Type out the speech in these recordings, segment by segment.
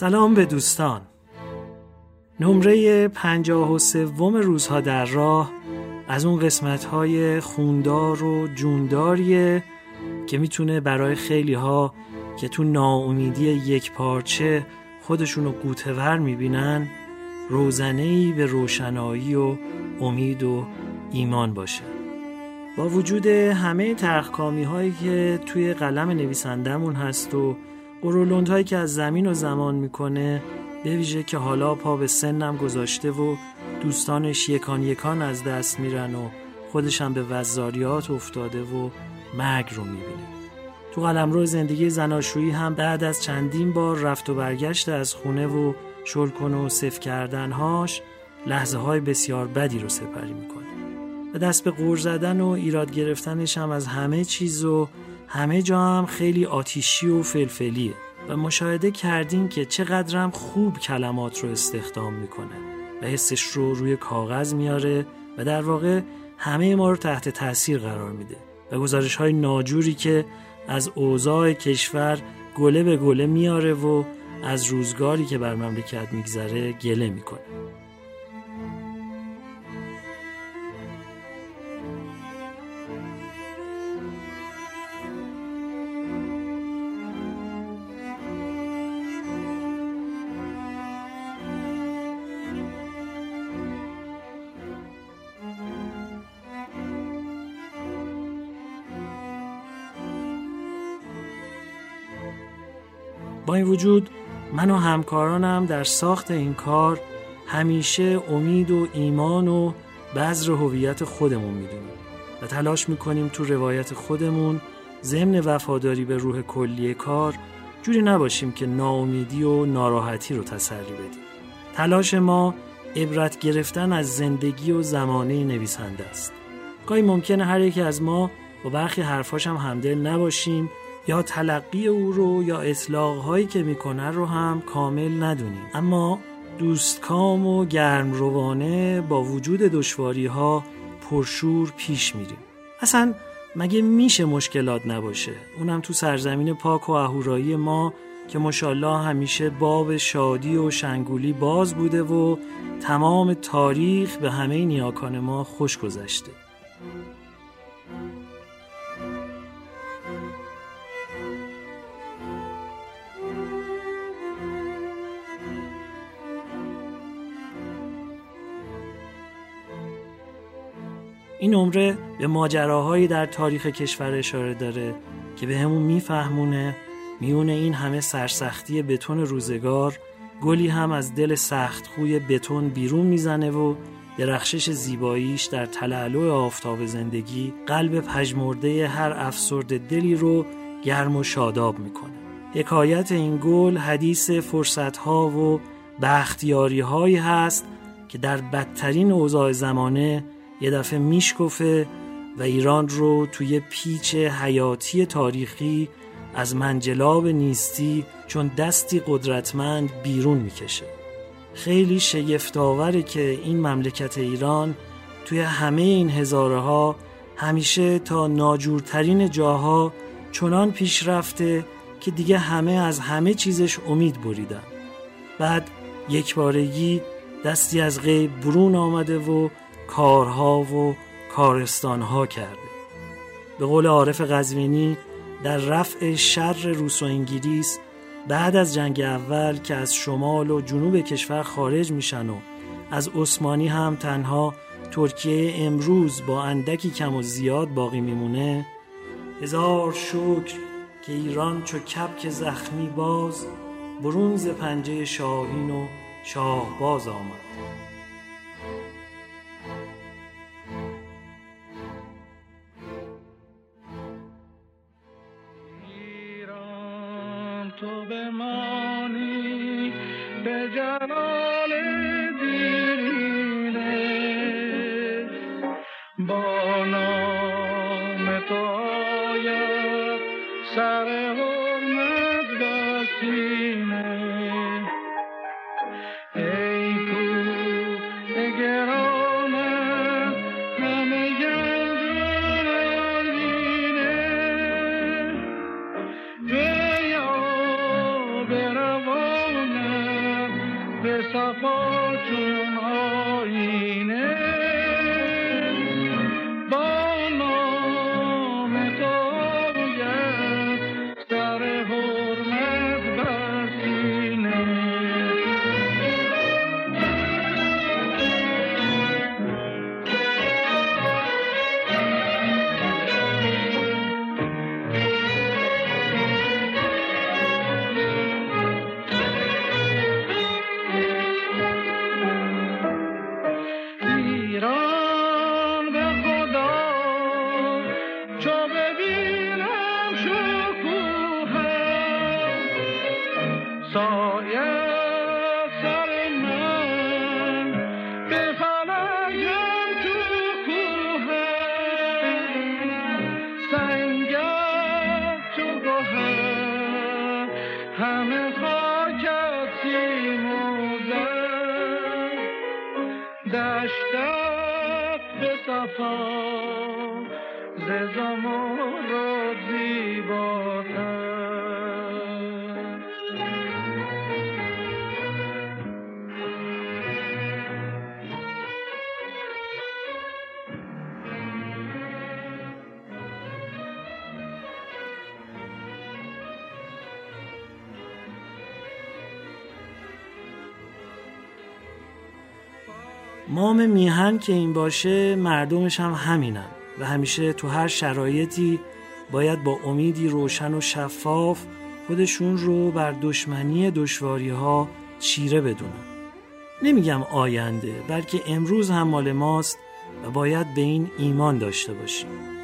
سلام به دوستان. نمره پنجاه و سوم روزها در راه از اون قسمت های خوندار و جونداریه که می‌تونه برای خیلی ها که تو ناامیدی یک پارچه خودشون رو قوتور می‌بینن روزنه به روشنایی و امید و ایمان باشه. با وجود همه ترخکامی هایی که توی قلم نویسندمون هست و قرولند هایی که از زمین و زمان می‌کنه به ویژه که حالا پا به سنم گذاشته و دوستانش یکان یکان از دست میرن و خودشم به وزاریات افتاده و مرگ رو می‌بینه. تو قلمرو زندگی زناشویی هم بعد از چندین بار رفت و برگشت از خونه و شلکن و صف کردنهاش لحظه های بسیار بدی رو سپری می‌کنه. و دست به قور زدن و ایراد گرفتنش هم از همه چیز و همه جا هم خیلی آتیشی و فلفلیه و مشاهده کردیم که چقدرم خوب کلمات رو استخدام می‌کنه و حسش رو روی کاغذ میاره و در واقع همه ما رو تحت تاثیر قرار میده و گزارش های ناجوری که از اوضاع کشور گله به گله میاره و از روزگاری که بر مملکت میگذره گله می‌کنه. وجود من و همکارانم در ساخت این کار همیشه امید و ایمان و بذر هویت خودمون می‌دونیم و تلاش می‌کنیم تو روایت خودمون ضمن وفاداری به روح کلی کار جوری نباشیم که ناامیدی و ناراحتی رو تسری بدیم. تلاش ما عبرت گرفتن از زندگی و زمانه نویسنده است. گاهی ممکنه هر یکی از ما با برخی حرفاش هم همدل نباشیم. یا تلقی او رو یا اطلاق هایی که می‌کنه رو هم کامل ندونیم. اما دوستکام و گرم روانه با وجود دشواری ها پرشور پیش میریم. اصلا مگه میشه مشکلات نباشه؟ اونم تو سرزمین پاک و اهورایی ما که مشالله همیشه باب شادی و شنگولی باز بوده و تمام تاریخ به همه نیاکان ما خوش گذشته. این نمره به ماجراهایی در تاریخ کشور اشاره داره که به همون میفهمونه میونه این همه سرسختی بتون روزگار گلی هم از دل سخت خوی بتون بیرون می‌زنه و درخشش زیباییش در تلالو آفتاب زندگی قلب پژمرده هر افسرد دلی رو گرم و شاداب می‌کنه. حکایت این گل حدیث فرصتها و بختیاری هایی هست که در بدترین اوضاع زمانه یه دفعه میشکفه و ایران رو توی پیچ حیاتی تاریخی از منجلاب نیستی چون دستی قدرتمند بیرون می‌کشه. خیلی شگفتآوره که این مملکت ایران توی همه این هزاره ها همیشه تا ناجورترین جاها چنان پیش رفته که دیگه همه از همه چیزش امید بریدن. بعد یک بارگی دستی از غیب برون آمده و کارها و کارستانها کرده. به قول عارف قزوینی در رفع شر روس و انگلیس بعد از جنگ اول که از شمال و جنوب کشور خارج میشن و از عثمانی هم تنها ترکیه امروز با اندکی کم و زیاد باقی میمونه هزار شکر که ایران چو کپک زخمی باز برونز پنجه شاهین و شاه باز آمد. بمانی به جلال دیرینه. با میهن که این باشه مردمش هم همینن و همیشه تو هر شرایطی باید با امیدی روشن و شفاف خودشون رو بر دشمنی دشواری ها چیره بدونن. نمیگم آینده بلکه امروز هم مال ماست و باید به این ایمان داشته باشیم.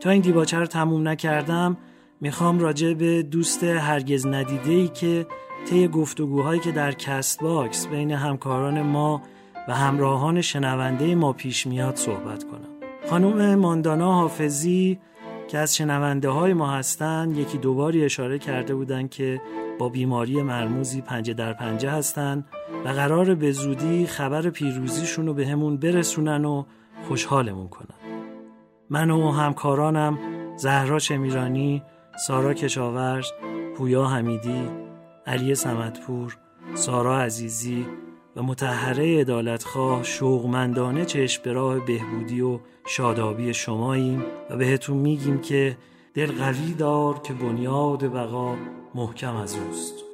تا این دیباچه رو تموم نکردم می‌خوام راجع به دوست هرگز ندیده ای که طی گفتگوهایی که در Castbox بین همکاران ما و همراهان شنونده ما پیش میاد صحبت کنم. خانم ماندانا حافظی که از شنونده های ما هستن یکی دوباری اشاره کرده بودن که با بیماری مرموزی پنجه در پنجه هستن و قرار به زودی خبر پیروزیشون رو بهمون برسونن و خوشحالمون کنن. من و همکارانم زهرا چمیرانی، سارا کشاورز، پویا حمیدی، علی سمتپور، سارا عزیزی و متحره ادالتخواه شوقمندانه چشم به راه بهبودی و شادابی شماییم و بهتون میگیم که دل قوی دار که بنیاد بقا محکم از اوست.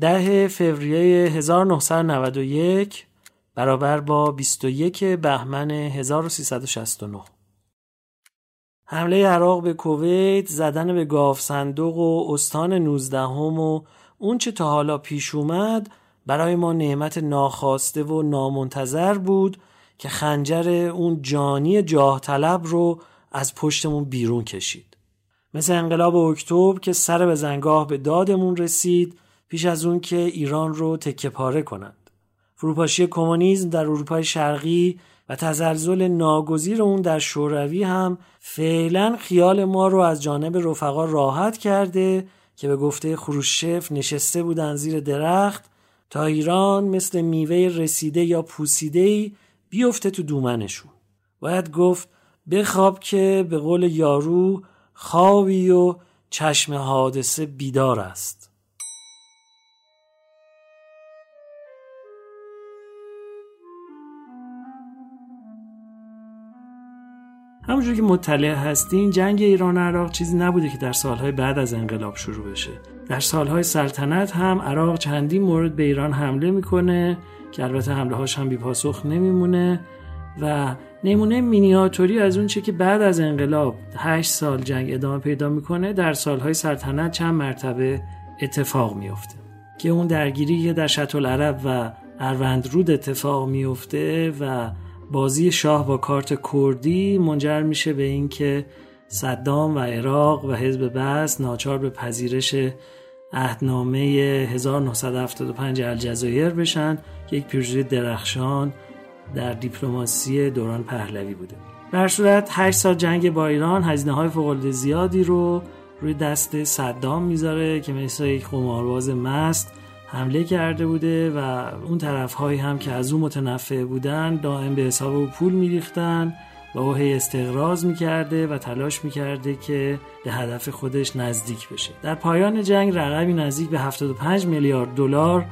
ده فوریه 1991 برابر با 21 بهمن 1369 حمله عراق به کویت زدن به گاف صندوق و استان 19 هم و اون چه تا حالا پیش اومد برای ما نعمت ناخواسته و نامنتظر بود که خنجر اون جانی جاه طلب رو از پشتمون بیرون کشید. مثل انقلاب اکتبر که سر به زنگاه به دادمون رسید پیش از اون که ایران رو تکه پاره کنند. فروپاشی کمونیسم در اروپای شرقی و تزلزل ناگزیر اون در شوروی هم فعلا خیال ما رو از جانب رفقا راحت کرده که به گفته خروشف نشسته بودن زیر درخت تا ایران مثل میوه رسیده یا پوسیده بیفته تو دومنشون. باید گفت بخواب که به قول یارو خوابی و چشم حادثه بیدار است. همونجور که مطلع هستین جنگ ایران عراق چیزی نبوده که در سالهای بعد از انقلاب شروع بشه. در سالهای سلطنت هم عراق چندین مورد به ایران حمله می‌کنه که البته حمله هاش هم بیپاسخ نمیمونه و نمونه مینیاتوری از اون چه که بعد از انقلاب 8 سال جنگ ادامه پیدا می‌کنه در سالهای سلطنت چند مرتبه اتفاق میفته که اون درگیری که در شط العرب و اروندرود اتفاق میفته و بازی شاه با کارت کردی منجر میشه به اینکه صدام و عراق و حزب بس ناچار به پذیرش عهدنامه 1975 الجزایر بشن که یک پیروزی درخشان در دیپلماسی دوران پهلوی بوده. در صورت 8 سال جنگ با ایران هزینه های فوق زیادی رو روی دست صدام می‌ذاره که مثل یک قمارباز مست حمله کرده بوده و اون طرف هایی هم که از اون متنفع بودن دائم به حساب او پول میریختن و او هی استقراض می‌کرده و تلاش می‌کرده که به هدف خودش نزدیک بشه. در پایان جنگ رقمی نزدیک به 75 میلیارد دلار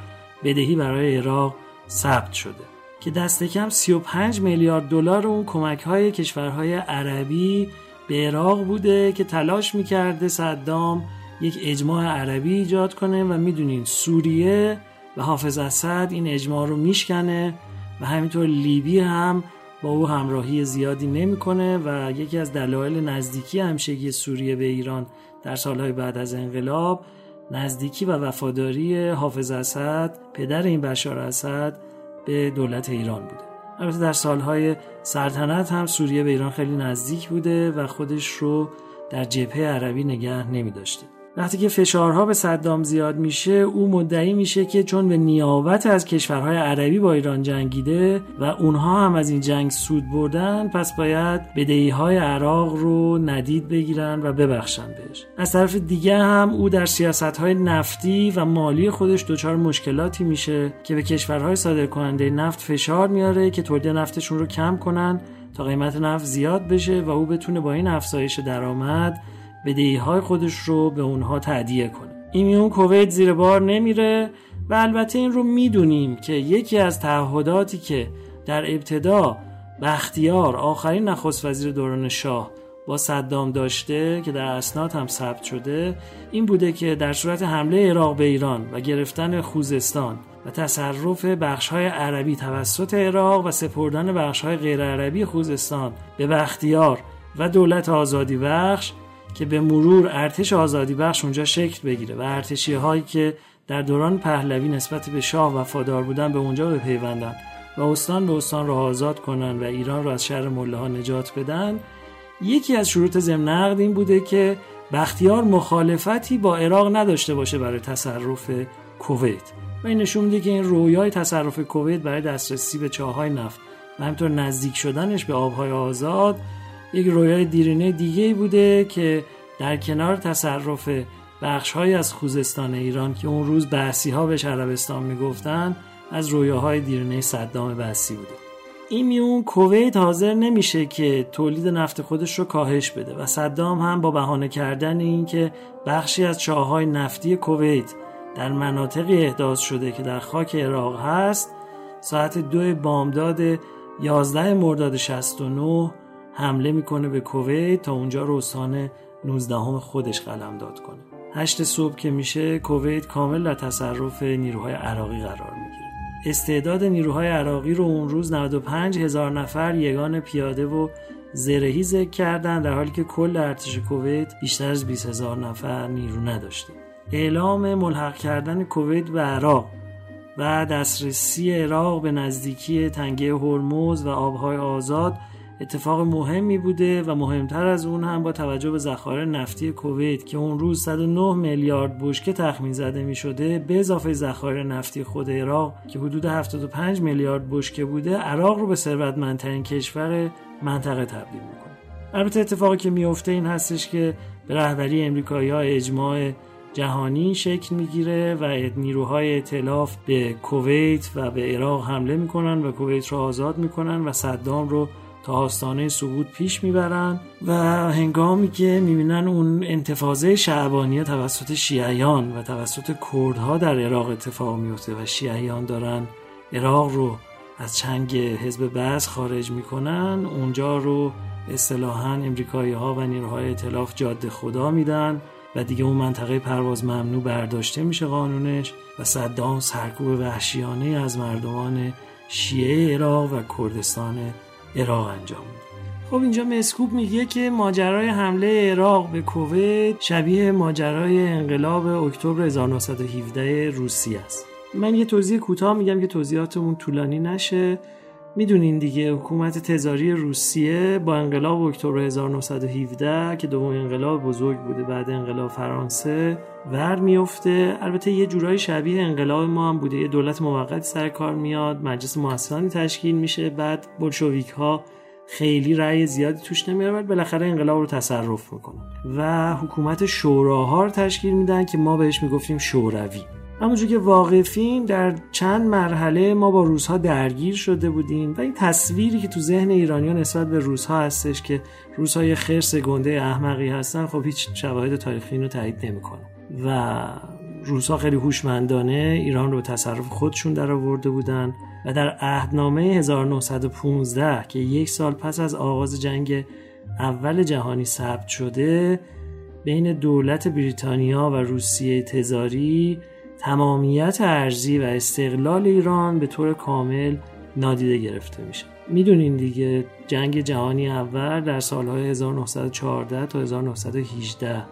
بدهی برای عراق ثبت شده که دست کم 35 میلیارد دلار اون کمک های کشورهای عربی به عراق بوده که تلاش می‌کرده صدام یک اجماع عربی ایجاد کنه و می‌دونین سوریه و حافظ اسد این اجماع رو میشکنه و همینطور لیبی هم با او همراهی زیادی نمی‌کنه و یکی از دلایل نزدیکی همشگی سوریه به ایران در سالهای بعد از انقلاب نزدیکی و وفاداری حافظ اسد پدر این بشار اسد به دولت ایران بوده البته در سالهای سلطنت هم سوریه به ایران خیلی نزدیک بوده و خودش رو در جبهه عربی نگه نمی داشته. وقتی که فشارها به صدام زیاد میشه او مدعی میشه که چون به نیابت از کشورهای عربی با ایران جنگیده و اونها هم از این جنگ سود بردن پس باید بدهی های عراق رو ندید بگیرن و ببخشن بهش. از طرف دیگه هم او در سیاست های نفتی و مالی خودش دچار مشکلاتی میشه که به کشورهای صادر کننده نفت فشار میاره که تولید نفتشون رو کم کنن تا قیمت نفت زیاد بشه و او بتونه با این افزایش درآمد بدهی های خودش رو به اونها تعدیه کنه. این میون کویت زیر بار نمیره و البته این رو می‌دونیم که یکی از تعهداتی که در ابتدا بختیار آخرین نخست وزیر دوران شاه با صدام داشته که در اسناد هم ثبت شده این بوده که در صورت حمله عراق به ایران و گرفتن خوزستان و تصرف بخشهای عربی توسط عراق و سپردن بخشهای غیر عربی خوزستان به بختیار و دولت آزادی بخش که به مرور ارتش آزادی بخش اونجا شکل بگیره و ارتشی هایی که در دوران پهلوی نسبت به شاه وفادار بودن به اونجا بپیوندن و استان به استان را آزاد کنن و ایران را از شر مله ها نجات بدن یکی از شروط ضمن این بوده که بختیار مخالفتی با عراق نداشته باشه برای تصرف کویت. و این نشون میده که این رویای تصرف کویت برای دسترسی به چاهای نفت و همینطور نزدیک شدنش به آبهای آزاد یک رویای دیرینه دیگه بوده که در کنار تصرف بخشهایی از خوزستان ایران که اون روز بحثی ها بهش عربستان می‌گفتن از رویاهای دیرینه صدام بحثی بوده. این میون کویت حاضر نمیشه که تولید نفت خودش رو کاهش بده و صدام هم با بهانه کردن این که بخشی از چاهای نفتی کویت در مناطقی احداث شده که در خاک عراق هست ساعت دو بامداد 11 مرداد 69 حمله می‌کنه به کویت تا اونجا رو استان 19 خودش قلم داد کنه. هشت صبح که میشه کویت کامل در تصرف نیروهای عراقی قرار می‌گیره. استعداد نیروهای عراقی رو اون روز 95 هزار نفر یگان پیاده و زرهی ذکر کردن در حالی که کل ارتش کویت بیشتر از 20 هزار نفر نیرو نداشته. اعلام ملحق کردن کویت به عراق و دسترسی عراق به نزدیکی تنگه هرمز و آبهای آزاد اتفاق مهمی بوده و مهمتر از اون هم با توجه به ذخایر نفتی کویت که اون روز 109 میلیارد بشکه تخمین زده می شده به اضافه ذخایر نفتی خود عراق که حدود 75 میلیارد بشکه بوده عراق رو به ثروتمندترین کشور منطقه تبدیل می‌کنه. البته اتفاقی که میفته این هستش که به رهبری امریکایی اجماع جهانی شکل می‌گیره و نیروهای اطلاف به کویت و به عراق حمله می‌کنن و کویت رو آزاد می‌کنن و صدام رو تا آستانه سقوط پیش می‌برن و هنگامی که می‌بینن اون انتفاضه شعبانیه توسط شیعیان و توسط کردها در عراق اتفاق میفته و شیعیان دارن عراق رو از چنگ حزب بعث خارج می‌کنن اونجا رو اصطلاحا امریکایی ها و نیروهای اطلاف جاده خدا میدن و دیگه اون منطقه پرواز ممنوع برداشته میشه قانونش و صدام سرکوب وحشیانه از مردمان شیعه عراق و کردستان عراق انجام خب اینجا مسکوب میگه که ماجرای حمله عراق به کویت شبیه ماجرای انقلاب اکتبر 1917 روسیه است. من یه توضیح کوتاه میگم که توضیحاتمون طولانی نشه. می‌دونین دیگه حکومت تزاری روسیه با انقلاب اکتبر 1917 که دوم انقلاب بزرگ بوده بعد انقلاب فرانسه ور میفته البته یه جورایی شبیه انقلاب ما هم بوده. یه دولت موقتی سر کار میاد مجلس محسنانی تشکیل میشه بعد بلشویک ها خیلی رأی زیادی توش نمیاره ولی بالاخره انقلاب رو تصرف می‌کنن. و حکومت شوراها رو تشکیل میدن که ما بهش می‌گفتیم شوروی. همونجور که واقفیم در چند مرحله ما با روزها درگیر شده بودیم و این تصویری که تو ذهن ایرانیا نسبت به روزها هستش که روزها یه خرس گنده احمقی هستن خب هیچ شواهد تاریخی رو تایید نمی‌کنه. و روزها خیلی هوشمندانه ایران رو به تصرف خودشون در آورده بودن و در عهدنامه 1915 که یک سال پس از آغاز جنگ اول جهانی ثبت شده بین دولت بریتانیا و روسیه تزاری تمامیت ارزی و استقلال ایران به طور کامل نادیده گرفته میشه. می‌دونین دیگه جنگ جهانی اول در سالهای 1914 تا 1918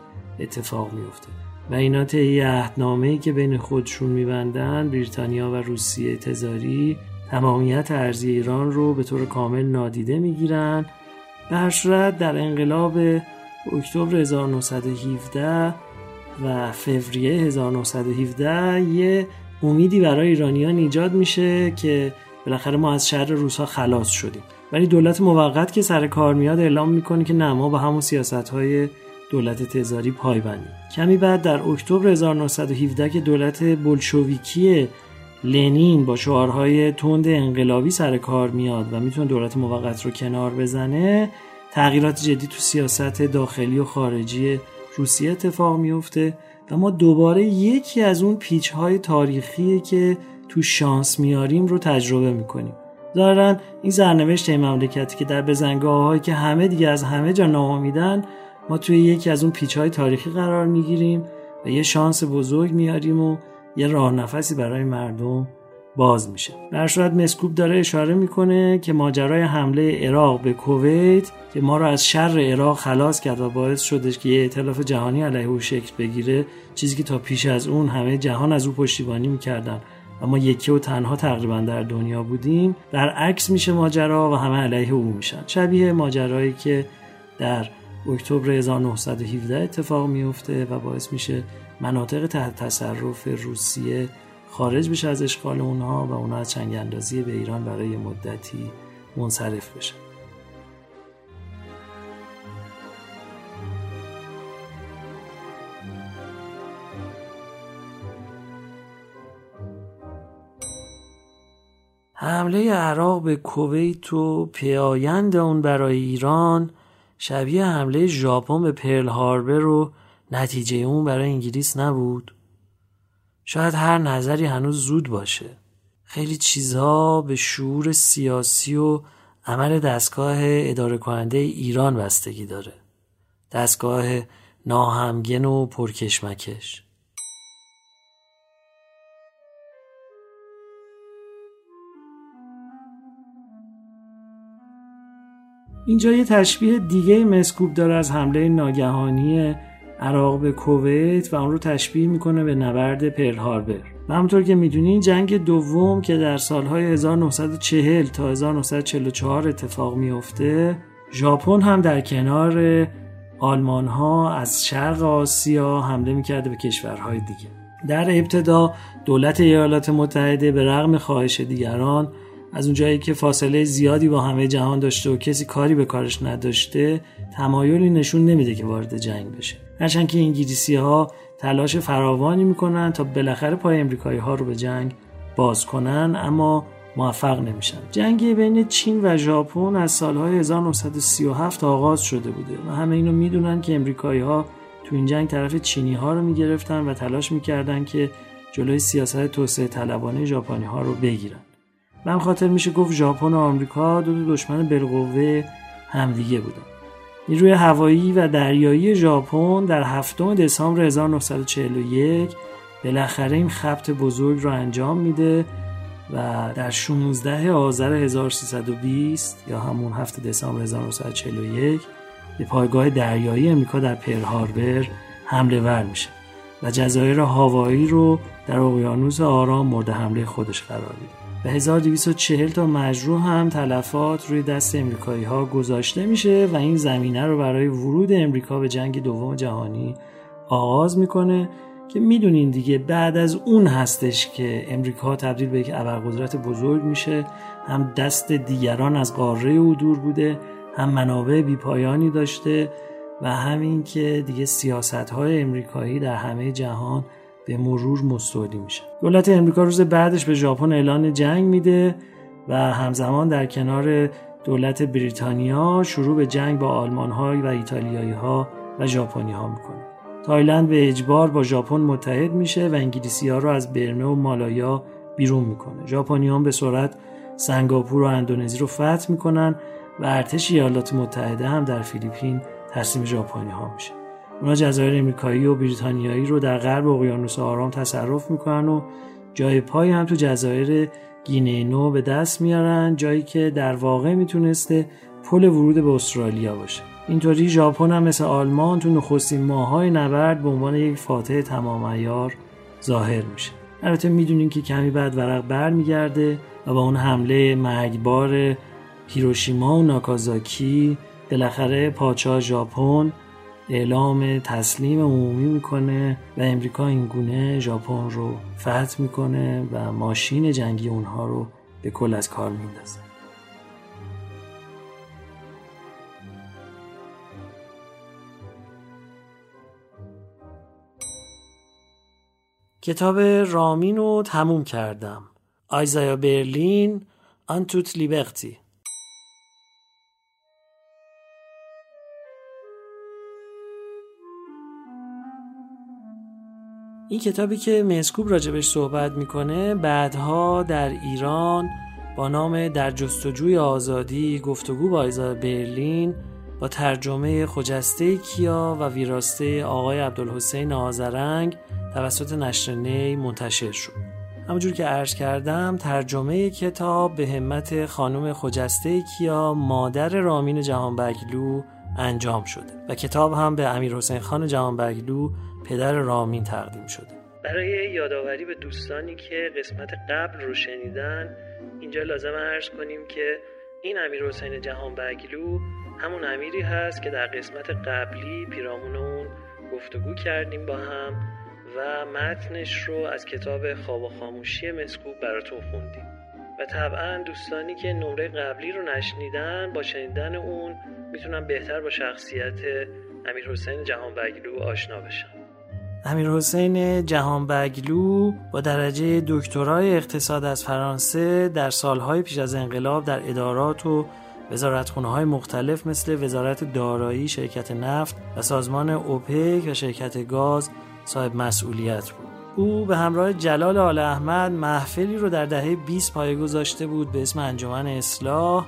اتفاق میفته و اینا طی عهدنامه ای که بین خودشون میبندن بریتانیا و روسیه تزاری تمامیت ارزی ایران رو به طور کامل نادیده می‌گیرن. به در انقلاب اکتبر 1917 و فوریه 1917 یه امیدی برای ایرانیان ایجاد میشه که بالاخره ما از شر روسا خلاص شدیم. ولی دولت موقت که سر کار میاد اعلام می‌کنه که نه ما به همون سیاست های دولت تزاری پایبندیم. کمی بعد در اکتبر 1917 که دولت بلشویکی لنین با شعارهای تند انقلابی سر کار میاد و می‌تونه دولت موقت رو کنار بزنه تغییرات جدی تو سیاست داخلی و خارجی روسیه اتفاق میفته و ما دوباره یکی از اون پیچ های تاریخی که تو شانس میاریم رو تجربه می‌کنیم. ظاهرا این سرنوشت این مملکتی که در بزنگاه هایی که همه دیگه از همه جا ناامیدن ما توی یکی از اون پیچ های تاریخی قرار می‌گیریم و یه شانس بزرگ میاریم و یه راه نفسی برای مردم باز میشه. در صورت مسکوب داره اشاره می‌کنه که ماجرای حمله عراق به کویت که ما رو از شر عراق خلاص کرد و باعث شدش که یه اطلاف جهانی علیه او شکل بگیره چیزی که تا پیش از اون همه جهان از او پشتیبانی می‌کردن. و ما یکی و تنها تقریبا در دنیا بودیم. در عکس میشه ماجرا و همه علیه او میشن. شبیه ماجرایی که در اکتبر 1917 اتفاق میفته و باعث میشه مناطق تحت تصرف روسیه خارج بشه از اشغال اونها و اونها از چنگ اندازی به ایران برای مدتی منصرف بشه حمله عراق به کویت و پیایند اون برای ایران شبیه حمله ژاپن به پرل هاربر و نتیجه اون برای انگلیس نبود؟ شاید هر نظری هنوز زود باشه. خیلی چیزها به شعور سیاسی و عمل دستگاه اداره کننده ایران بستگی داره. دستگاه ناهمگن و پرکشمکش. اینجا یه تشبیه دیگه مسکوب داره از حمله ناگهانی عراق به کویت و اون رو تشبیه می‌کنه به نبرد پرل هاربر. و همونطور که می‌دونین جنگ دوم که در سالهای 1940 تا 1944 اتفاق میفته ژاپن هم در کنار آلمان ها از شرق آسیا حمله می‌کرده به کشورهای دیگه. در ابتدا دولت ایالات متحده به رغم خواهش دیگران از اونجایی که فاصله زیادی با همه جهان داشته و کسی کاری به کارش نداشته تمایلی نشون نمیده که وارد جنگ بشه. هرچند که انگلیسی ها تلاش فراوانی می‌کنن تا بالاخره پای امریکایی ها رو به جنگ باز کنن اما موفق نمیشن. جنگ بین چین و ژاپن از سالهای 1937 آغاز شده بوده و همه اینو می‌دونن که امریکایی ها تو این جنگ طرف چینی ها رو می‌گرفتن و تلاش می‌کردن که جلوی سیاست توسعه طلبانه ژاپنی ها رو بگیرن. من خاطر میشه گفت ژاپن و آمریکا دو دو دشمن بالقوه همدیگه بودن. نیروی هوایی و دریایی ژاپن در هفتم دسامبر 1941 بالاخره این خبت بزرگ رو انجام میده و در 16 آذر 1320 یا همون هفته دسامبر 1941 به پایگاه دریایی امریکا در پرل هاربر حمله ور میشه و جزایر هاوایی رو در اقیانوس آرام مورد حمله خودش قرار میده. به 1240 تا مجروح هم تلفات روی دست امریکایی ها گذاشته میشه و این زمینه رو برای ورود امریکا به جنگ دوم جهانی آغاز می‌کنه که می‌دونین دیگه بعد از اون هستش که امریکا تبدیل به یک ابرقدرت بزرگ میشه هم دست دیگران از قاره او دور بوده هم منابع بیپایانی داشته و همین که دیگه سیاست های امریکایی در همه جهان به مرور مستولی میشه. دولت امریکا روز بعدش به ژاپن اعلان جنگ میده و همزمان در کنار دولت بریتانیا شروع به جنگ با آلمان های و ایتالیایی ها و ژاپنی ها می‌کنه. تایلند به اجبار با ژاپن متحد میشه و انگلیسی ها رو از برمه و مالایا بیرون می‌کنه. ژاپنیان به سرعت سنگاپور و اندونزی رو فتح می‌کنن و ارتش ایالات متحده هم در فیلیپین تسلیم ژاپنی ها میشه. اونا جزایر امریکایی و بریتانیایی رو در غرب اقیانوس آرام تصرف می‌کنن و جای پای هم تو جزایر گینه نو به دست میارن جایی که در واقع می‌تونسته پل ورود به استرالیا باشه. اینطوری ژاپن هم مثل آلمان تو نخستین ماهای نبرد به عنوان یک فاتح تمام ظاهر میشه. البته می‌دونین که کمی بعد ورق برمیگرده و با اون حمله مرگبار هیروشیما و ناکازاکی بالاخره پادشاه ژاپن اعلام تسلیم عمومی می‌کنه و امریکا این گونه ژاپن رو فتح می‌کنه و ماشین جنگی اونها رو به کل از کار میندازه. کتاب رامین رو تموم کردم. آیزایا برلین آنتوت لیبرتی. این کتابی که مسکوب راجبش صحبت می‌کنه بعدها در ایران با نام در جستجوی آزادی گفتگو با ایزا برلین با ترجمه خجسته کیا و ویراسته آقای عبدالحسین آزرنگ توسط نشر نی منتشر شد. همونجور که عرض کردم ترجمه کتاب به همت خانم خجسته کیا مادر رامین جهانبگلو انجام شده و کتاب هم به امیر حسین خان جهانبگلو پدر رامین تقدیم شده برای یادآوری به دوستانی که قسمت قبل رو شنیدن اینجا لازم عرض کنیم که این امیر حسین جهان بگلو همون امیری هست که در قسمت قبلی پیرامون اون گفتگو کردیم با هم و متنش رو از کتاب خواب و خاموشی مسکوب براتون خوندیم. طبعا دوستانی که نمره قبلی رو نشنیدن با شنیدن اون می‌تونن بهتر با شخصیت امیر حسین جهان بگلو آشنا بشن امیر حسین جهان بگلو با درجه دکترای اقتصاد از فرانسه در سالهای پیش از انقلاب در ادارات و وزارتخونه های مختلف مثل وزارت دارایی، شرکت نفت و سازمان اوپک و شرکت گاز صاحب مسئولیت بود. او به همراه جلال آل احمد محفلی رو در دهه 20 پایه گذاشته بود به اسم انجمن اصلاح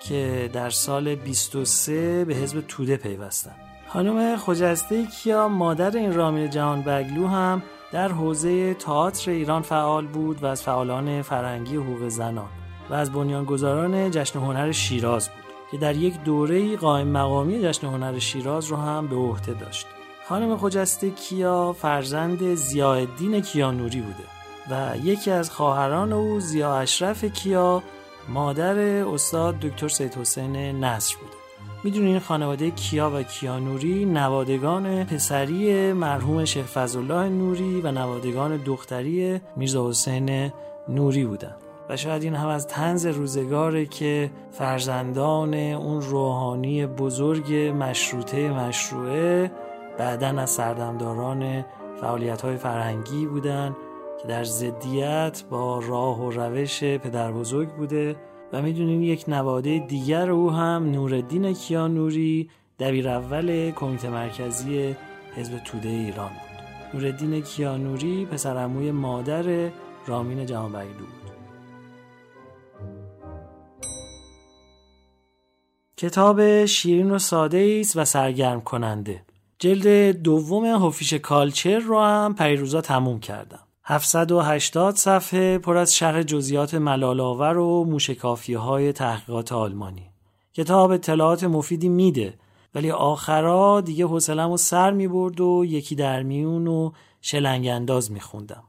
که در سال 23 به حزب توده پیوستند. خانم خجسته کیا مادر این رامین جهان بگلو هم در حوزه تئاتر ایران فعال بود و از فعالان فرهنگی حقوق زنان و از بنیانگذاران جشن هنر شیراز بود که در یک دوره قائم مقامی جشن هنر شیراز رو هم به عهده داشت خانم خجسته کیا فرزند زیاءالدین کیانوری بوده و یکی از خواهران او زیا اشرف کیا مادر استاد دکتر سید حسین نصر بوده. می‌دونین خانواده کیا و کیانوری نوادگان پسری مرحوم شیخ فضلالله نوری و نوادگان دختری میرزا حسین نوری بودن. و شاید این هم از تنز روزگاره که فرزندان اون روحانی بزرگ مشروطه مشروعه بعدا از سردمداران فعالیت های فرهنگی بودن که در ضدیت با راه و روش پدر بزرگ بوده و می‌دونین یک نواده دیگر او هم نوردین کیانوری دبیر اول کمیته مرکزی حزب توده ایران بود. نوردین کیانوری پسرعموی مادر رامین جهانبگلو بود. کتاب شیرین و ساده است و سرگرم کننده جلد دوم هوفیش کالچر رو هم پریروزا تموم کردم 780 صفحه پر از شرح جزئیات ملالآور و موشکافی های تحقیقات آلمانی. کتاب اطلاعات مفیدی میده ولی آخرا دیگه حوصلم و سر می‌برد و یکی در میون و شلنگ انداز میخوندم.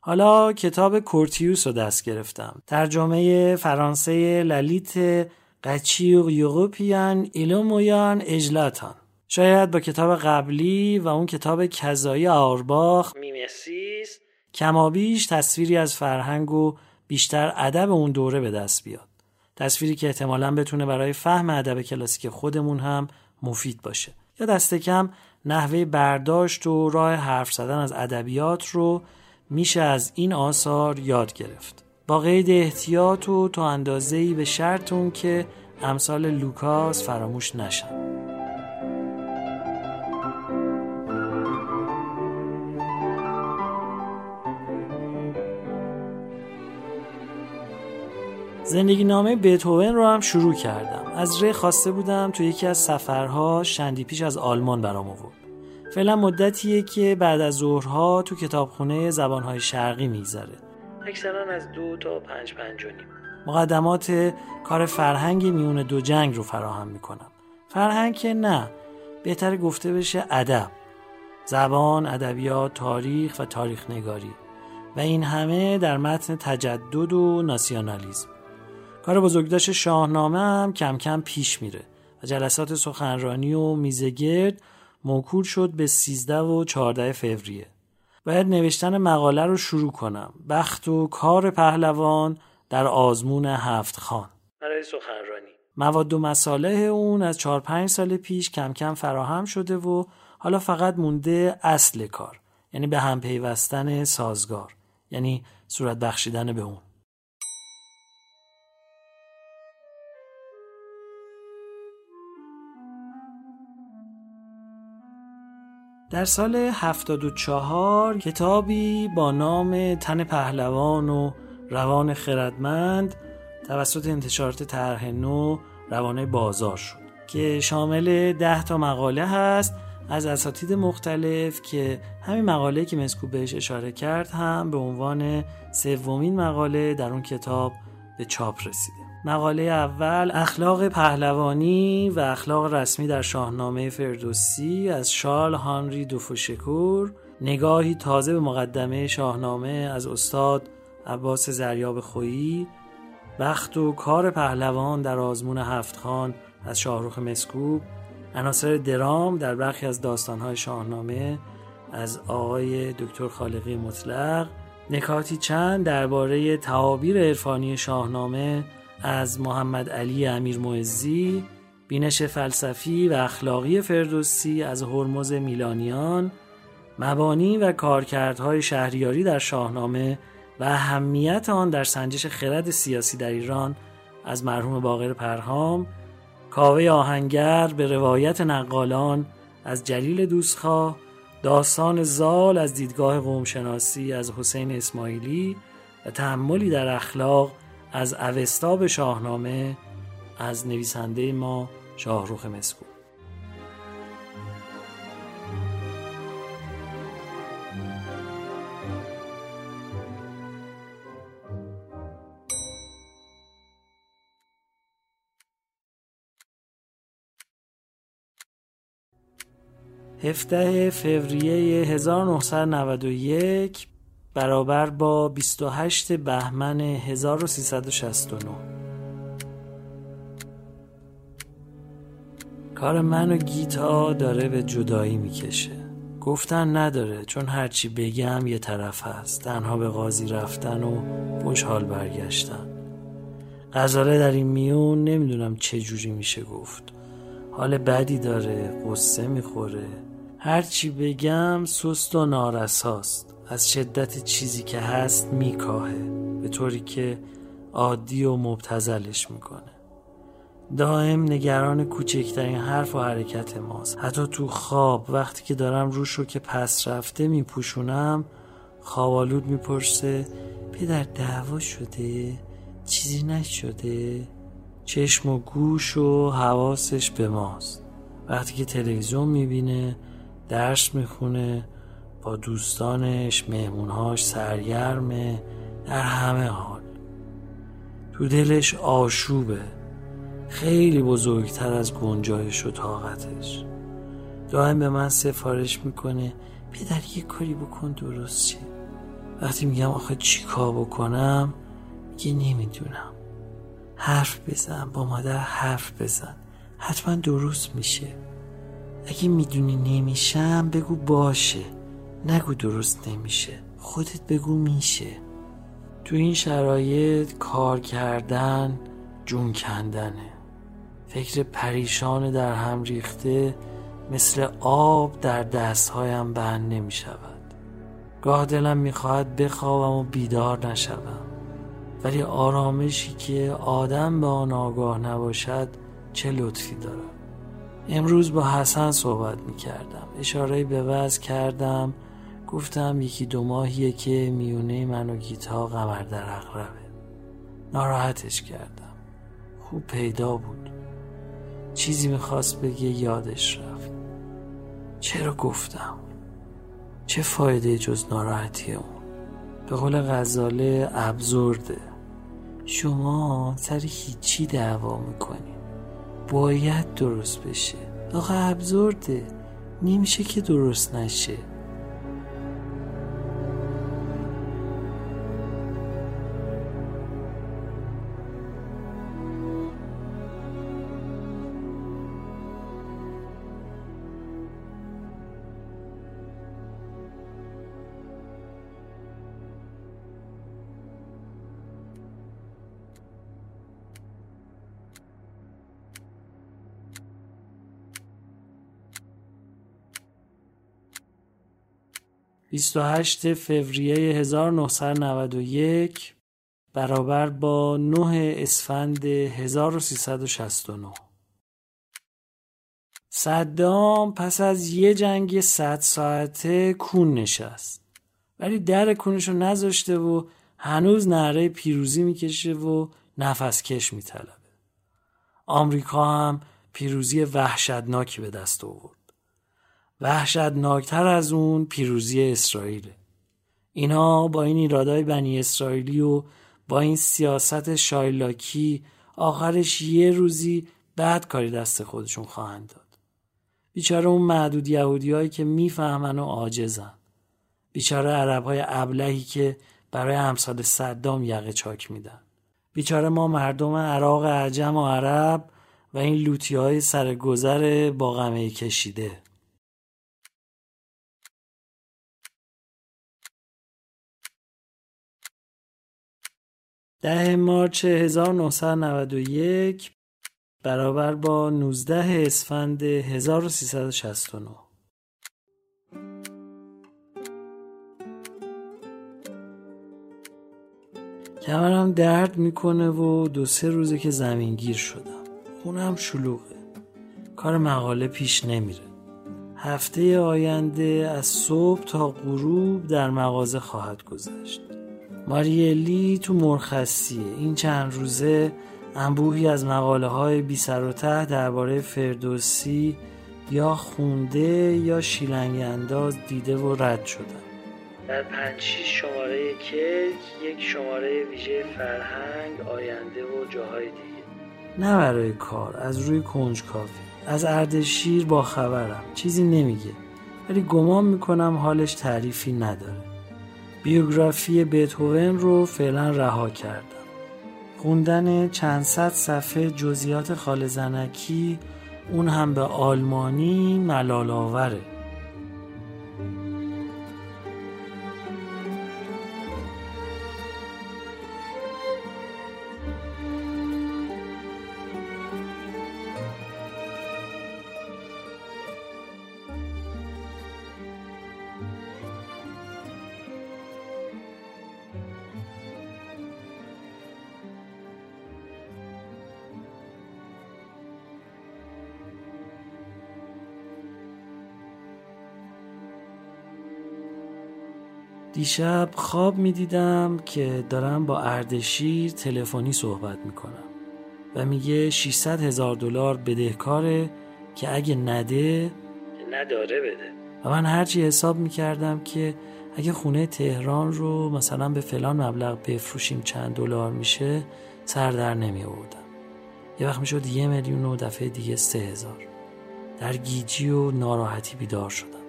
حالا کتاب کورتیوس رو دست گرفتم. ترجمه فرانسه للیت littérature européenne et le Moyen Âge latin. شاید با کتاب قبلی و اون کتاب کذایی آئرباخ Mimesis کمابیش تصویری از فرهنگ و بیشتر ادب اون دوره به دست بیاد. تصویری که احتمالا بتونه برای فهم ادب کلاسیک خودمون هم مفید باشه. یا دست کم نحوه برداشت و راه حرف زدن از ادبیات رو میشه از این آثار یاد گرفت. با قید احتیاط و تا اندازه‌ای به شرط که امثال لوکاس فراموش نشن. زندگی نامه بیتوون رو هم شروع کردم. از ره خواسته بودم تو یکی از سفرها شندی پیش از آلمان برام آورد. فعلا مدتیه که بعد از ظهرها تو کتابخونه زبانهای شرقی میگذره. اکثرا از دو تا پنج پنج و نیم. مقدمات کار فرهنگ میون دو جنگ رو فراهم می‌کنم. فرهنگ که نه بهتر گفته بشه ادب. زبان، ادبیات، تاریخ و تاریخ نگاری و این همه در متن تجدد و ناسیونالیزم کار بزرگداشت شاهنامه هم کم کم پیش میره و جلسات سخنرانی و میزگرد موکول شد به 13 و 14 فوریه. باید نوشتن مقاله رو شروع کنم. بخت و کار پهلوان در آزمون هفت خان. برای سخنرانی. مواد و مساله اون از 4 5 سال پیش کم کم فراهم شده و حالا فقط مونده اصل کار. یعنی به هم پیوستن سازگار. یعنی صورت بخشیدن به اون. در سال 74 کتابی با نام تن پهلوان و روان خردمند توسط انتشارات طرح نو روانه بازار شد که شامل ده تا مقاله هست از اساتید مختلف که همین مقاله که مسکو بهش اشاره کرد هم به عنوان سومین مقاله در اون کتاب به چاپ رسیده. مقاله اول اخلاق پهلوانی و اخلاق رسمی در شاهنامه فردوسی از شارل هانری دوفوشکور. نگاهی تازه به مقدمه شاهنامه از استاد عباس زریاب خویی. بخت و کار پهلوان در آزمون هفت خان از شاهروخ مسکوب. عناصر درام در برخی از داستانهای شاهنامه از آقای دکتر خالقی مطلق. نکاتی چند درباره تعابیر عرفانی شاهنامه از محمد علی امیر معزی بینش فلسفی و اخلاقی فردوسی از هرمز میلانیان مبانی و کارکردهای شهریاری در شاهنامه و اهمیت آن در سنجش خرد سیاسی در ایران از مرحوم باقر پرهام کاوه آهنگر به روایت نقالان از جلیل دوستخواه داستان زال از دیدگاه قومشناسی از حسین اسماعیلی و تحملی در اخلاق از اوستا به شاهنامه از نویسنده ما شاهروخ مسکو. هفته فوریه 1991 برابر با 28 بهمن 1369 کار من و گیتا داره به جدایی می‌کشه. گفتن نداره چون هرچی بگم یه طرف هست. تنها به قاضی رفتن و خوشحال برگشتن. غزاله در این میون نمی‌دونم چه جوری میشه گفت. حال بدی داره قصه می‌خوره. هرچی بگم سست و نارساست. از شدت چیزی که هست میکاهه به طوری که عادی و مبتزلش می‌کنه. دائم نگران کوچکترین حرف و حرکت ماست. حتی تو خواب وقتی که دارم روش رو که پس رفته میپوشونم خوابالود می‌پرسه پدر دعوا شده؟ چیزی نشده؟ چشم و گوش و حواسش به ماست. وقتی که تلویزیون می‌بینه درس می‌خونه با دوستانش مهمونهاش سرگرمه در همه حال. تو دلش آشوبه. خیلی بزرگتر از گنجایش و طاقتش. دائم به من سفارش می‌کنه پدر یه کاری بکن درست شه. وقتی میگم آخه چی کار بکنم میگه نمی‌دونم. حرف بزن با مادر حرف بزن. حتما درست میشه. اگه می‌دونی نمیشم بگو باشه. نگو درست نمیشه. خودت بگو میشه. تو این شرایط کار کردن جون کندنه. فکر پریشان در هم ریخته مثل آب در دستهایم بند نمی شود گاه دلم می‌خواهد بخوابم و بیدار نشوم. ولی آرامشی که آدم به آن آگاه نباشد چه لطفی دارد امروز با حسن صحبت می کردم اشاره به وضع کردم. گفتم یکی دو ماهیه که میونه من و گیتا قمر در اقربه. ناراحتش کردم. خوب پیدا بود. چیزی می‌خواست بگه یادش رفت. چرا گفتم؟ چه فایده جز ناراحتی اون؟ به قول غزاله ابزرده شما سر هیچی دعوا می‌کنی. باید درست بشه. آقا ابزرده نمیشه که درست نشه. 28 فوریه 1991 برابر با 9 اسفند 1369 صدام پس از یه جنگ صد ساعته کون نشست. ولی در کونش رو نذاشته و هنوز نعره پیروزی می‌کشه و نفس کش میطلبه. آمریکا هم پیروزی وحشتناکی به دست آورد. وحشتناکتر از اون پیروزی اسرائیل اینا با این ایرادای بنی اسرائیلی و با این سیاست شایلاکی آخرش یه روزی بعد کاری دست خودشون خواهند داد. بیچاره اون معدود یهودی هایی که می‌فهمن و عاجزن. بیچاره عرب های ابلهی که برای امثال صدام یقه چاک میدن. بیچاره ما مردم عراق عجم و عرب و این لوتی های سرگذر با غمه کشیده. ده مارچ 1991 برابر با 19 اسفند 1369 کمرم درد می‌کنه و دو سه روزه که زمینگیر شدم. خونم شلوغه. کار مقاله پیش نمیره. هفته آینده از صبح تا غروب در مغازه خواهد گذشت. ماریلی تو مرخصیه. این چند روزه انبوهی از مقاله های بی سر و ته درباره فردوسی یا خونده یا شیلنگ انداز دیده و رد شدن. در پنچی شماره کیک یک شماره ویژه فرهنگ آینده و جاهای دیگه. نه برای کار از روی کنج کافی. از اردشیر با خبرم. چیزی نمیگه. ولی گمان می‌کنم حالش تعریفی نداره. بیوگرافی بتهوون رو فعلا رها کردم. خوندن چند صد صفحه جزئیات خال زنکی اون هم به آلمانی ملال آوره. دیشب خواب می دیدم که دارم با اردشیر تلفنی صحبت می کنم و میگه 600 هزار دلار بدهکاره که اگه نده نداره بده. و من هرچی حساب می کردم که اگه خونه تهران رو مثلا به فلان مبلغ بفروشیم چند دلار میشه سر در نمی آوردم یه وقت می‌شد یه میلیون و دفعه دیگه سه هزار. در گیجی و ناراحتی بیدار شدم.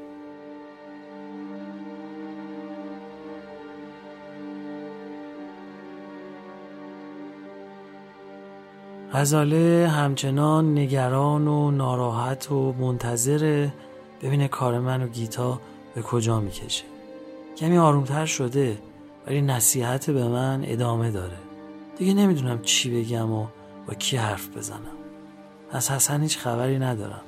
غزاله همچنان نگران و ناراحت و منتظره ببینه کار من و گیتا به کجا می‌کشه. کمی آرومتر شده ولی نصیحت به من ادامه داره. دیگه نمی‌دونم چی بگم و با کی حرف بزنم. از حسن هیچ خبری ندارم.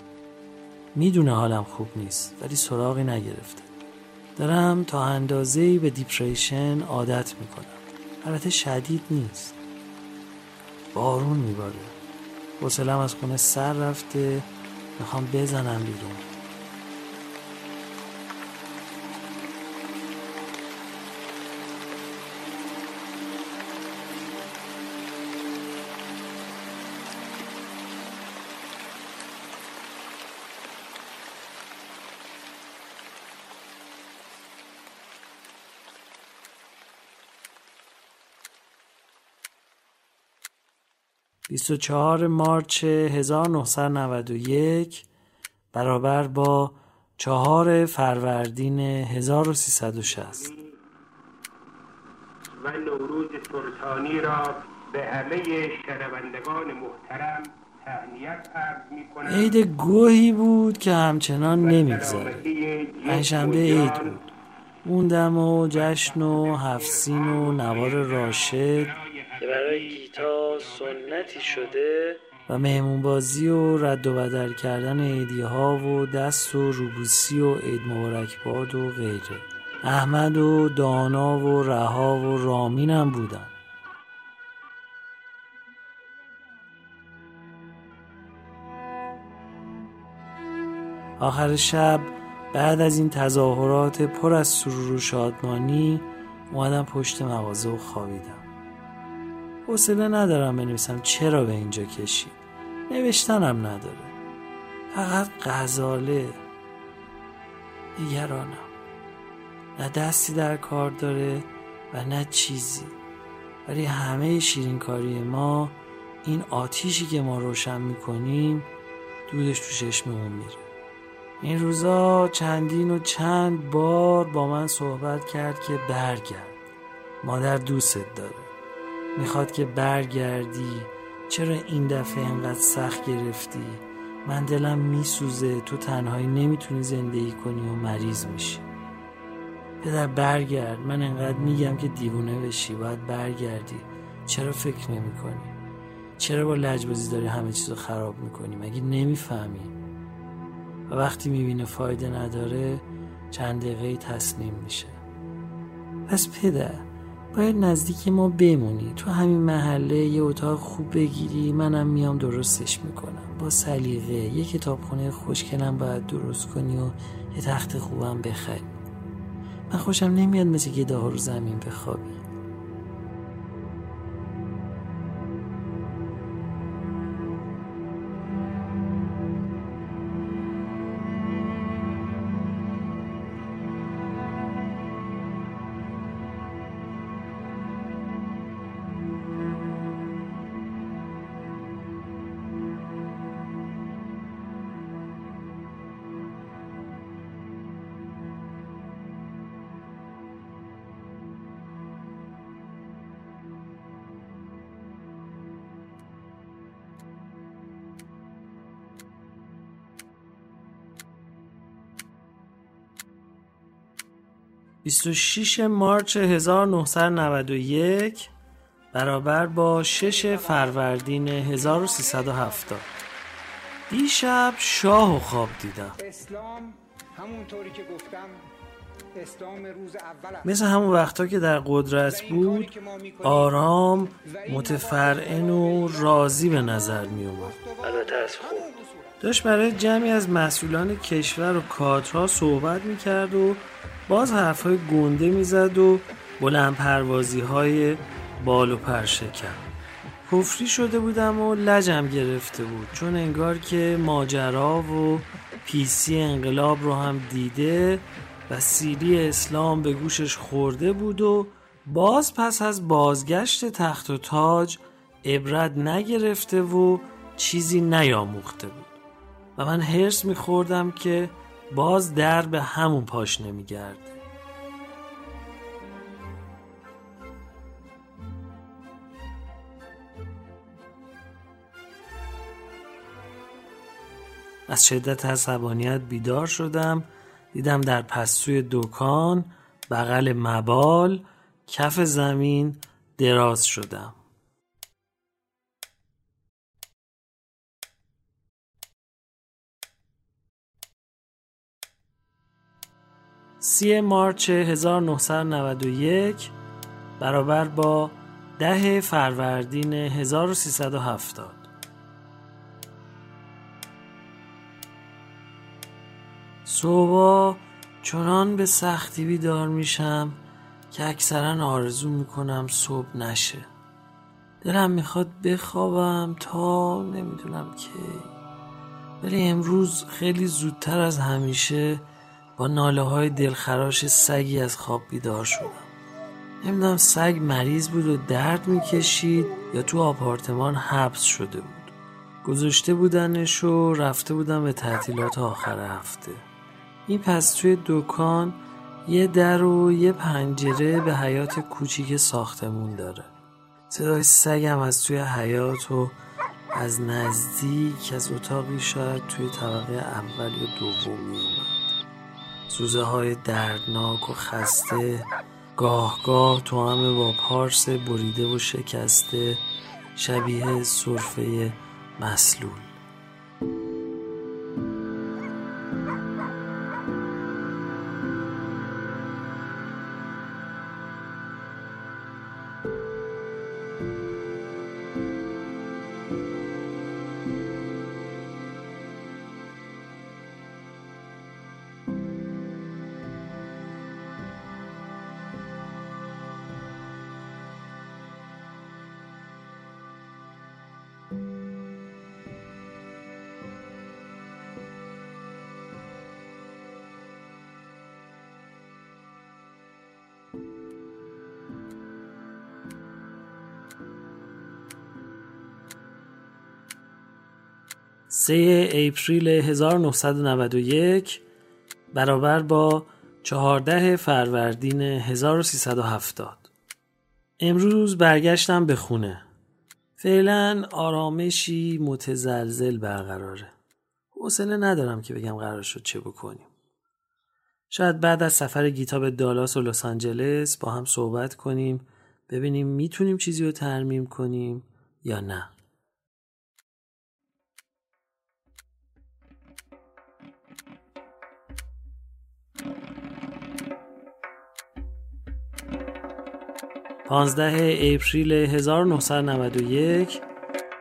می‌دونه حالم خوب نیست ولی سراغی نگرفته. دارم تا اندازه‌ای به دیپریشن عادت می‌کنم. البته شدید نیست. بارون میباره. حوصلم از خونه سر رفته. می‌خوام بزنم بیرون. 24 مارچ 1991 برابر با چهار فروردین 1360 و نوروز سلطانی را به همه شنوندگان محترم عید گوهی بود که همچنان نمیگذره پنجشنبه عید بود. موندم و جشن و هفسین و نوار راشد. گیتا سنتی شده و مهمون بازی و رد و بدل کردن عیدی ها و دست و روبوسی و عید مبارک باد و غیره. احمد و دانا و رها و رامین هم بودن. آخر شب بعد از این تظاهرات پر از سرور و شادمانی اومدم پشت مغازه و خوابیدم. حوصله ندارم بنویسم چرا به اینجا کشید نوشتنم نداره. فقط غزاله. دیگرانم نه دستی در کار داره و نه چیزی. ولی همه شیرین کاری ما این آتیشی که ما روشن می‌کنیم دودش تو چشممون میره. این روزا چندین و چند بار با من صحبت کرد که برگرد. مادر دوستت داره. می‌خواد که برگردی. چرا این دفعه انقدر سخت گرفتی؟ من دلم میسوزه. تو تنهایی نمی‌تونی زندگی کنی و مریض میشی. پدر برگرد. من انقدر میگم که دیوونه بشی. باید برگردی. چرا فکر نمی کنی؟ چرا با لجبازی داری همه چیز رو خراب می‌کنی؟ مگه نمی‌فهمی؟ و وقتی می‌بینه فایده نداره چند دقیقه تسلیم میشه. پس پدر باید نزدیک ما بمونی. تو همین محله یه اتاق خوب بگیری منم میام درستش می‌کنم. با سلیقه یه کتابخونه خوشکلم باید درست کنی و یه تخت خوبم بخری. من خوشم نمیاد مثل گده ها زمین بخوابی. 26 مارچ 1991 برابر با 6 فروردین 1370 دیشب شاه و خواب دیدم. اسلام همونطوری که گفتم اسلام روز اول. مثل همون وقتا که در قدرت بود آرام متفرعن و راضی به نظر می اومد. البته از خوب. داشت برای جمعی از مسئولان کشور و کادرها صحبت می‌کرد و باز حرفهای گنده می‌زد و بلند پروازی های بال و پر شکم کفری شده بودم و لجم گرفته بود چون انگار که ماجرا و پیسی انقلاب رو هم دیده و سیری اسلام به گوشش خورده بود و باز پس از بازگشت تخت و تاج عبرت نگرفته و چیزی نیاموخته بود. و من هرس میخوردم که باز در به همون پاش نمیگرده از شدت عصبانیت بیدار شدم. دیدم در پسوی دوکان، بغل مبال کف زمین دراز شدم. سی مارچ 1991 برابر با ده فروردین 1370 صبح چنان به سختی بیدار میشم که اکثرا آرزو می‌کنم صبح نشه. دلم می‌خواد بخوابم تا نمی‌دونم کی. ولی امروز خیلی زودتر از همیشه با ناله های دلخراش سگی از خواب بیدار شدم. نمی‌دونم سگ مریض بود و درد می‌کشید یا تو آپارتمان حبس شده بود. گذاشته بودنش و رفته بودم به تعطیلات آخر هفته. این پس توی دکان یه در و یه پنجره به حیات کوچیک ساختمون داره. صدای سگم از توی حیات و از نزدیک از اتاقی شاید توی طبقه اول یا دوم میومد سوزه های دردناک و خسته گاه گاه تو همه با پارس بریده و شکسته شبیه صرفه مسلول. سه اپریل 1991 برابر با 14 فروردین 1370 امروز برگشتم به خونه. فعلا آرامشی متزلزل برقراره. حوصله ندارم که بگم قرار شد چه بکنیم. شاید بعد از سفر گیتا به دالاس و لس آنجلس با هم صحبت کنیم ببینیم می‌تونیم چیزی رو ترمیم کنیم یا نه. پانزده اپریل 1991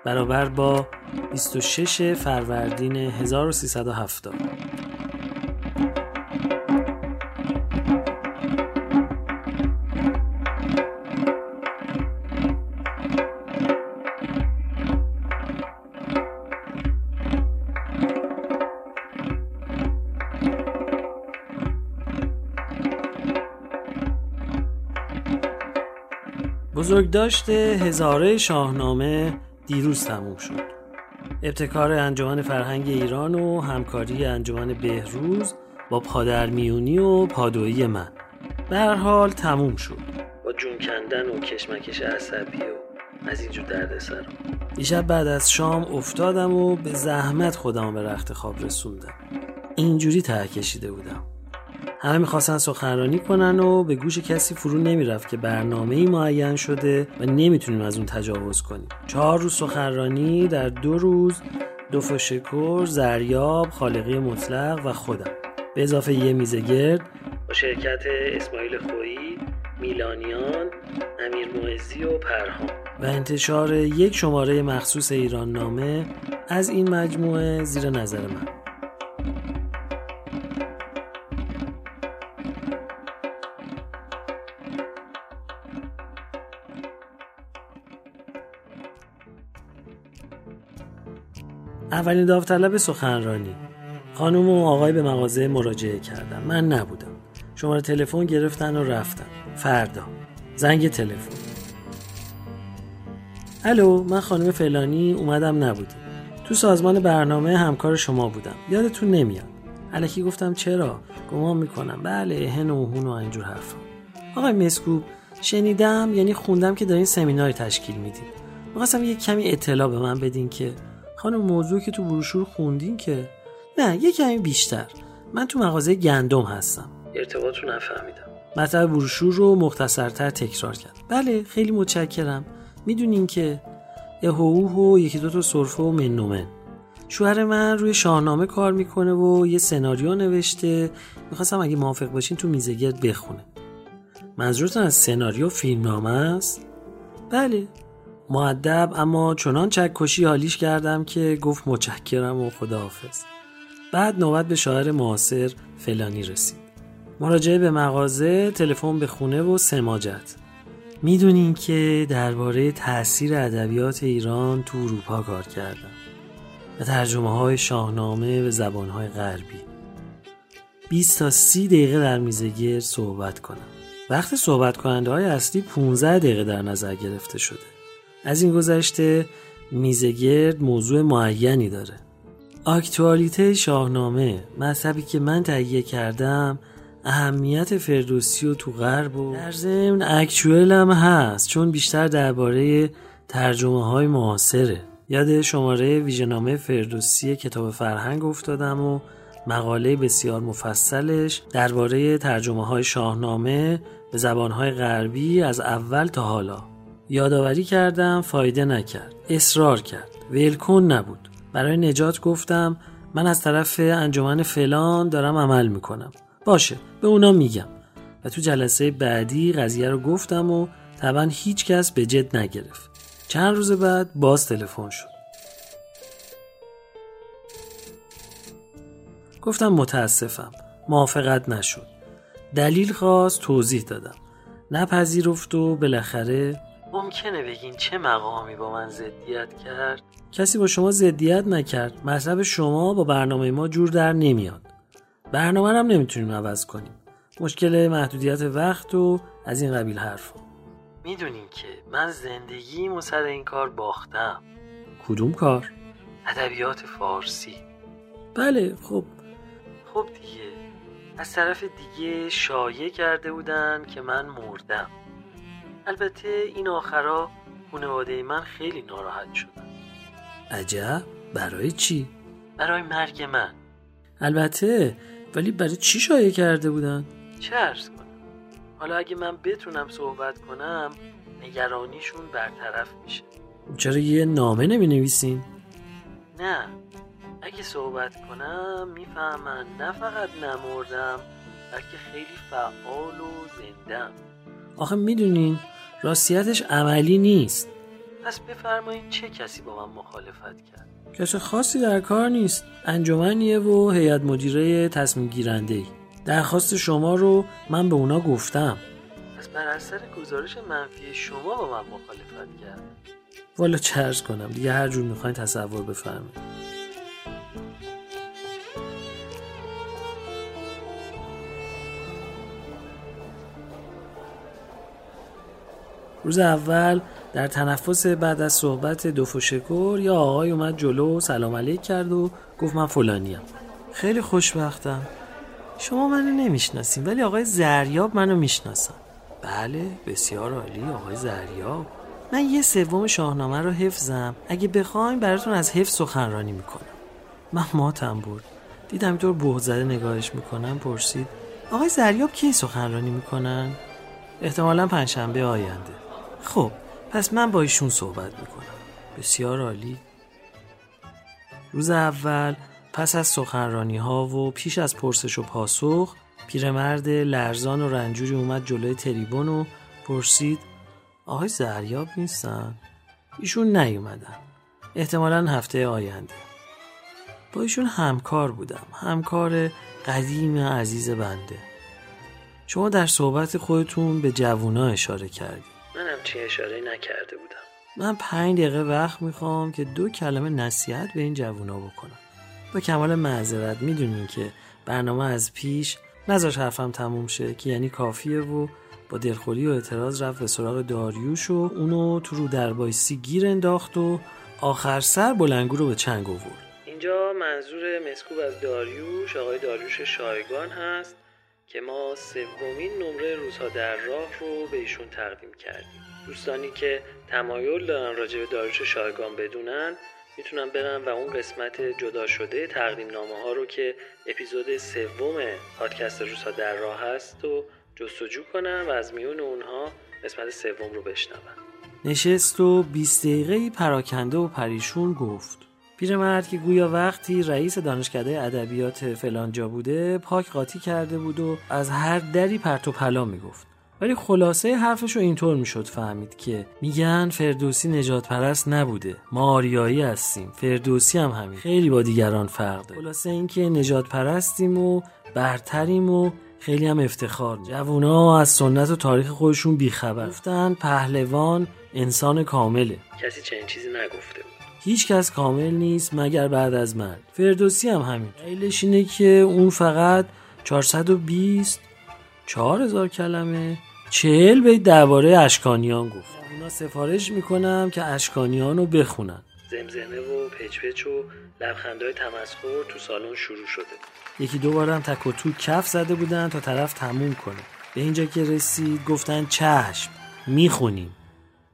برابر با 26 فروردین 1370 بزرگداشت هزاره شاهنامه دیروز تموم شد. ابتکار انجمن فرهنگ ایران و همکاری انجمن بهروز با پادرمیونی و پادویی من. به هر حال تموم شد. با جون کندن و کشمکش عصبی و از اینجور دردسر. دیشب بعد از شام افتادم و به زحمت خودم به رخت خواب رسوندم. اینجوری ته کشیده بودم. همه می‌خواستن سخنرانی کنن و به گوش کسی فرو نمی‌رفت که برنامه ای معین شده و نمی‌تونیم از اون تجاوز کنیم. چهار روز سخنرانی در دو روز دو فشکر، زریاب، خالقی مطلق و خودم. به اضافه یه میزه گرد با شرکت اسماعیل خویی، میلانیان، امیر معزی و پرهام. و انتشار یک شماره مخصوص ایران نامه از این مجموعه زیر نظر من. اولین داوطلب سخنرانی. خانم و آقای به مغازه مراجعه کردن. من نبودم. شماره تلفن گرفتن و رفتن. فردا. زنگ تلفن. الو من خانم فلانی اومدم نبودی. تو سازمان برنامه همکار شما بودم. یادتون نمیاد. الکی گفتم چرا؟ گمان می‌کنم. بله هن و هون و اینجور حرفا. آقای مسکوب شنیدم یعنی خوندم که دارین سمیناری تشکیل میدین می‌خواستم یه کمی اطلاع به من بدین که خانم موضوع که تو بروشور خوندین که؟ نه یه کمی بیشتر. من تو مغازه گندم هستم. ارتباط رو نفهمیدم. مطلب بروشور رو مختصرتر تکرار کرد. بله خیلی متشکرم. می‌دونین که اهوه و یکی دو تا سرفه و منومن شوهر من روی شاهنامه کار می‌کنه و یه سناریو نوشته. می‌خواستم اگه موافق باشین تو میزگرد بخونه. منظورتون از سناریو فیلمنامه است؟ بله. معدب اما چنان چکشی حالیش کردم که گفت متشکرم و خداحافظ. بعد نوبت به شاعر معاصر فلانی رسید. مراجعه به مغازه تلفن به خونه و سماجت می‌دونین که درباره تاثیر ادبیات ایران تو اروپا کار کردم. و ترجمه های شاهنامه به زبان های غربی. 20 تا 30 دقیقه در میزگیر صحبت کنم. وقت صحبت کننده های اصلی 15 دقیقه در نظر گرفته شده. از این گذشته میزگرد موضوع معینی داره. اکتوالیته شاهنامه مذهبی که من تهیه کردم اهمیت فردوسی و تو غرب و در ضمن اکچوئل هم هست چون بیشتر درباره ترجمه های معاصره. یاد شماره ویژنامه فردوسی کتاب فرهنگ افتادم و مقاله بسیار مفصلش درباره ترجمه های شاهنامه به زبان های غربی از اول تا حالا. یادآوری کردم فایده نکرد اصرار کرد ولکن نبود. برای نجات گفتم من از طرف انجمن فلان دارم عمل می‌کنم. باشه به اونا میگم. و تو جلسه بعدی قضیه رو گفتم و طبعا هیچ کس به جد نگرفت. چند روز بعد باز تلفن شد. گفتم متاسفم موافقت نشد. دلیل خواست توضیح دادم. نپذیرفت و بالاخره ممکنه بگین چه مقامی با من ضدیت کرد؟ کسی با شما ضدیت نکرد. مذهب شما با برنامه ما جور در نمیاد. برنامه هم نمی‌تونیم عوض کنیم. مشکل محدودیت وقت و از این قبیل حرفا می‌دونین که من زندگیم و سر این کار باختم. کدوم کار؟ ادبیات فارسی. بله خب. خب دیگه. از طرف دیگه شایع کرده بودن که من مردم. البته این آخرا خانواده من خیلی ناراحت شدن. عجب. برای چی؟ برای مرگ من. البته ولی برای چی شایع کرده بودن؟ چه عرض کنم؟ حالا اگه من بتونم صحبت کنم نگرانیشون برطرف میشه. چرا یه نامه نمی نویسین؟ نه. اگه صحبت کنم می‌فهمن نه فقط نمردم بلکه خیلی فعال و زندم آخه می‌دونین راستیتش عملی نیست. پس بفرمایید چه کسی با من مخالفت کرد؟ کس خاصی در کار نیست. انجمنیه و هیئت مدیره تصمیم گیرنده ای درخواست شما رو من به اونا گفتم. پس بر اثر گزارش منفی شما با من مخالفت کرد؟ والا چرز کنم. دیگه هر جور می‌خواین تصور بفرمایید. روز اول در تنفس بعد از صحبت دو شکر یا آقای اومد جلو و سلام علیک کرد و گفت من فلانیم. خیلی خوشبختم. شما منو نمی‌شناسیم ولی آقای زریاب منو می‌شناسم بله بسیار عالی آقای زریاب. من یه سوم شاهنامه رو حفظم. اگه بخوایم براتون از حفظ سخنرانی می‌کنم. من ماتم بود. دیدم اینطور بهت زده نگاهش می‌کنم پرسید آقای زریاب کی سخنرانی می‌کنن؟ احتمالا پنجشنبه آینده. خب پس من با ایشون صحبت می‌کنم. بسیار عالی. روز اول پس از سخنرانی ها و پیش از پرسش و پاسخ پیرمرد لرزان و رنجوری اومد جلوی تریبون و پرسید آقای زریاب نیستن؟ ایشون نیومدن. احتمالا هفته آینده. با ایشون همکار بودم. همکار قدیم عزیز بنده. شما در صحبت خودتون به جوونا اشاره کردید. من همچین اشاره نکرده بودم. من پنج دقیقه وقت می‌خوام که دو کلمه نصیحت به این جوونا بکنم. با کمال معذرت می‌دونین که برنامه از پیش نذاش حرفم تموم شه که یعنی کافیه و با دلخوری و اعتراض رفت به سراغ داریوش و اونو تو رو دربایسی گیر انداخت و آخر سر بلنگو رو به چنگ آورد. اینجا منظور مسکوب از داریوش آقای داریوش شایگان هست. که ما سومین نمره روزها در راه رو به ایشون تقدیم کردیم. دوستانی که تمایل دارن راجع به داریوش شایگان بدونن می‌تونن برن و اون قسمت جدا شده تقدیم نامه ها رو که اپیزود سوم پادکست روزها در راه هست و جستجو کنن و از میون اونها قسمت سوم رو بشنون. نشست و 20 دقیقه پراکنده و پریشون گفت. پیرمرد که گویا وقتی رئیس دانشکده ادبیات فلانجا بوده پاک قاطی کرده بود و از هر دری پرت و پلا می‌گفت. ولی خلاصه حرفش رو اینطور می‌شد فهمید که میگن فردوسی نجات پرست نبوده. ما آریایی هستیم. فردوسی هم همین. خیلی با دیگران فرق داره. خلاصه اینکه نجات پرستیم و برتریم و خیلی هم افتخار. جوونا از سنت و تاریخ خودشون بیخبر. گفتن پهلوان انسان کامله. کسی چنین چیزی نگفته بود. هیچ کس کامل نیست مگر بعد از من. فردوسی هم همین دلیلش اینه که اون فقط 420 4000 کلمه چهل بیت درباره اشکانیان گفت. اونا سفارش می‌کنم که اشکانیان رو بخونن. زمزمه و پچ و لبخندهای تمسخر تو سالن شروع شده. یکی دو بارم تک و تو کف زده بودن تا طرف تموم کنه. به اینجا که رسید گفتن چشم می‌خونیم.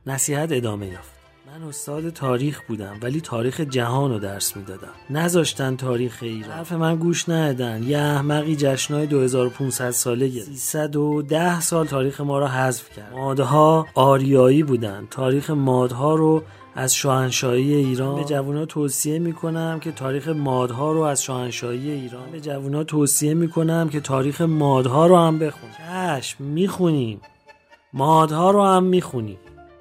نصیحت ادامه یافت. من استاد تاریخ بودم ولی تاریخ جهان رو درس می‌دادم. نذاشتن تاریخ ایران. حرف من گوش ندادن. یه احمقی جشنهای 2500 ساله گرفت. 310 سال تاریخ ما را حذف کرد. مادها آریایی بودن. تاریخ مادها رو از شاهنشاهی ایران. به جوونا توصیه می‌کنم که تاریخ مادها رو از شاهنشاهی ایران. به جوونا توصیه می‌کنم که تاریخ مادها رو هم بخون چشم می‌خونیم. مادها رو هم می‌خونیم.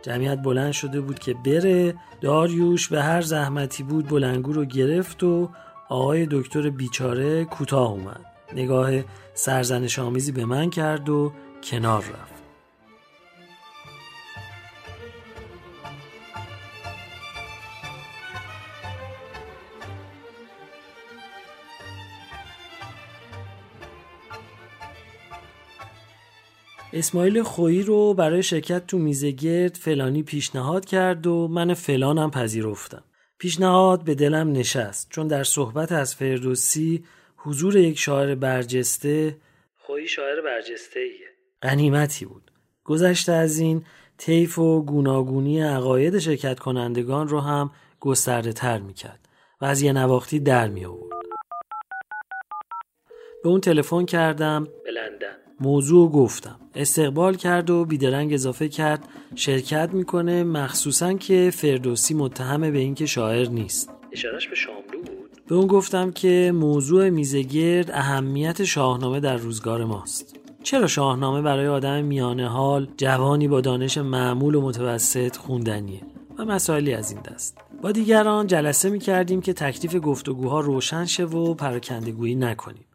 جمعیت بلند شده بود که بره. داریوش به هر زحمتی بود بلنگو رو گرفت و آقای دکتر بیچاره کوتاه اومد. نگاه سرزنش آمیزی به من کرد و کنار رفت. اسماعیل خویی رو برای شرکت تو میزگرد فلانی پیشنهاد کرد و من فلانم پذیرفتم. پیشنهاد به دلم نشست چون در صحبت از فردوسی حضور یک شاعر برجسته خویی شاعر برجسته ایه. غنیمتی بود. گذشته از این طیف و گوناگونی عقاید شرکت کنندگان رو هم گسترده تر می کرد و از یه نواختی در می آورد. به اون تلفن کردم به لندن موضوع گفتم. استقبال کرد و بیدرنگ اضافه کرد شرکت می‌کنه مخصوصا که فردوسی متهم به اینکه شاعر نیست. اشارش به شاملو بود؟ به اون گفتم که موضوع میزگرد اهمیت شاهنامه در روزگار ماست. چرا شاهنامه برای آدم میانه حال جوانی با دانش معمول و متوسط خوندنیه؟ و مسائلی از این دست. با دیگران جلسه می کردیم که تکلیف گفتگوها روشن شه و پراکندگویی نکنیم.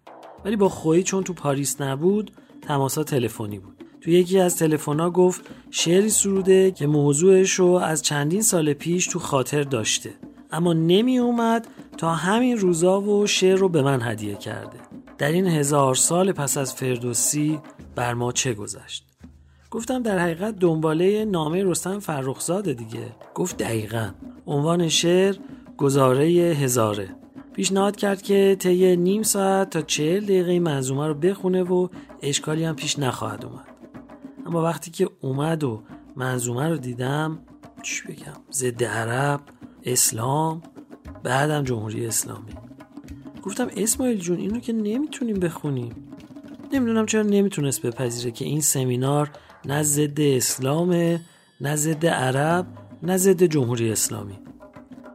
ولی با خویی چون تو پاریس نبود تماسا تلفنی بود. تو یکی از تلفن‌ها گفت شعری سروده که موضوعش رو از چندین سال پیش تو خاطر داشته. اما نمی اومد تا همین روزا و شعر رو به من هدیه کرده. در این هزار سال پس از فردوسی بر ما چه گذشت؟ گفتم در حقیقت دنباله نامه رستم فرخزاده دیگه. گفت دقیقا. عنوان شعر گزاره هزاره. پیشنهاد کرد که طی نیم ساعت تا چهل دقیقه منظومه رو بخونه و اشکالی هم پیش نخواهد اومد. اما وقتی که اومد و منظومه رو دیدم چی بگم ضد عرب اسلام بعدم جمهوری اسلامی. گفتم اسماعیل جون اینو که نمی‌تونیم بخونیم. نمی‌دونم چرا نمی‌تونست بپذیره که این سمینار نه ضد اسلامه نه ضد عرب نه ضد جمهوری اسلامی.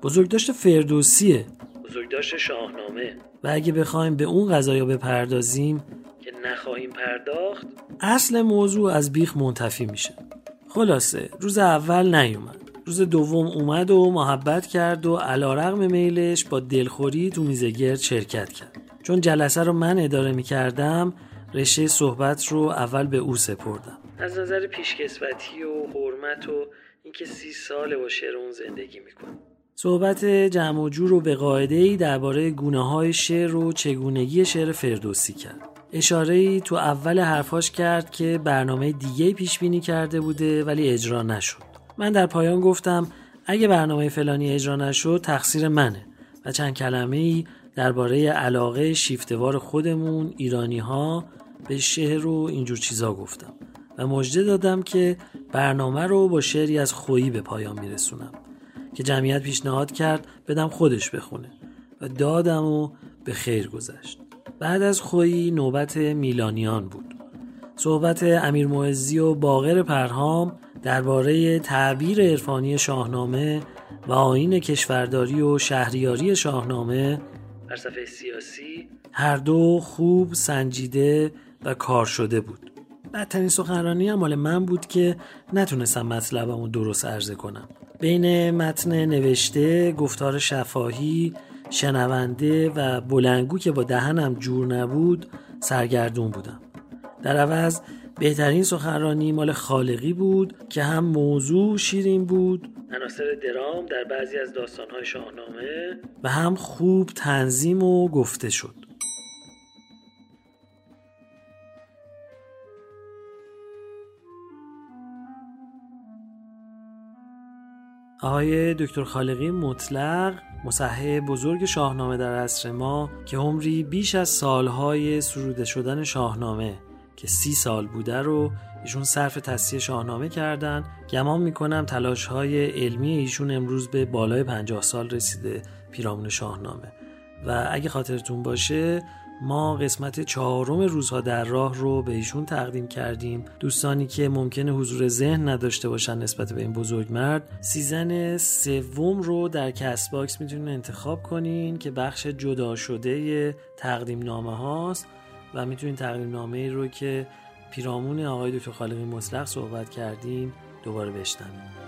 بزرگداشت فردوسیه. بزرگداشت شاهنامه. و اگه بخوایم به اون قضایا بپردازیم که نخواهیم پرداخت اصل موضوع از بیخ منتفی میشه. خلاصه روز اول نیومد. روز دوم اومد و محبت کرد و علا رغم میلش با دلخوری تو میزگرد شرکت کرد. چون جلسه رو من اداره می‌کردم رشته صحبت رو اول به او سپردم. از نظر پیشکسوتی و حرمت و اینکه سی ساله با شعر اون زندگی می‌کنه. صحبت جمع و جور رو به قاعده ای درباره گونه های شعر و چگونگی شعر فردوسی کرد. اشاره ای تو اول حرفاش کرد که برنامه دیگه پیش بینی کرده بوده ولی اجرا نشد. من در پایان گفتم اگه برنامه فلانی اجرا نشد تقصیر منه و چند کلمه ای درباره علاقه شیفتوار خودمون ایرانی ها به شعر و اینجور چیزا گفتم و مژده دادم که برنامه رو با شعری از خویی به پایان میرسونم که جمعیت پیشنهاد کرد بدم خودش بخونه و دادم و به خیر گذشت. بعد از خویی نوبت میلانیان بود. صحبت امیر معزی و باقر پرهام درباره تعبیر عرفانی شاهنامه و آین کشورداری و شهریاری شاهنامه فلسفه سیاسی هر دو خوب سنجیده و کار شده بود. بدترین سخنرانی هم مال من بود که نتونستم مطلبمو درست عرضه کنم. بین متن نوشته گفتار شفاهی شنونده و بلنگو که با دهنم جور نبود سرگردون بودم. در عوض بهترین سخنرانی مال خالقی بود که هم موضوع شیرین بود عناصر درام در بعضی از داستانهای شاهنامه و هم خوب تنظیم و گفته شد. آقای دکتر خالقی مطلق مصحح بزرگ شاهنامه در عصر ما که عمری بیش از سالهای سروده شدن شاهنامه که سی سال بوده رو ایشون صرف تصحیح شاهنامه کردن. گمان می‌کنم تلاش های علمی ایشون امروز به بالای 50 سال رسیده پیرامون شاهنامه. و اگه خاطرتون باشه ما قسمت چهارم روزها در راه رو به ایشون تقدیم کردیم. دوستانی که ممکنه حضور ذهن نداشته باشن نسبت به این بزرگ مرد season سوم رو در Castbox می‌تونین انتخاب کنین که بخش جدا شده تقدیم نامه هاست و می‌تونین تقدیم نامه رو که پیرامون آقای دکتر خالقی مطلق صحبت کردیم دوباره بشنوید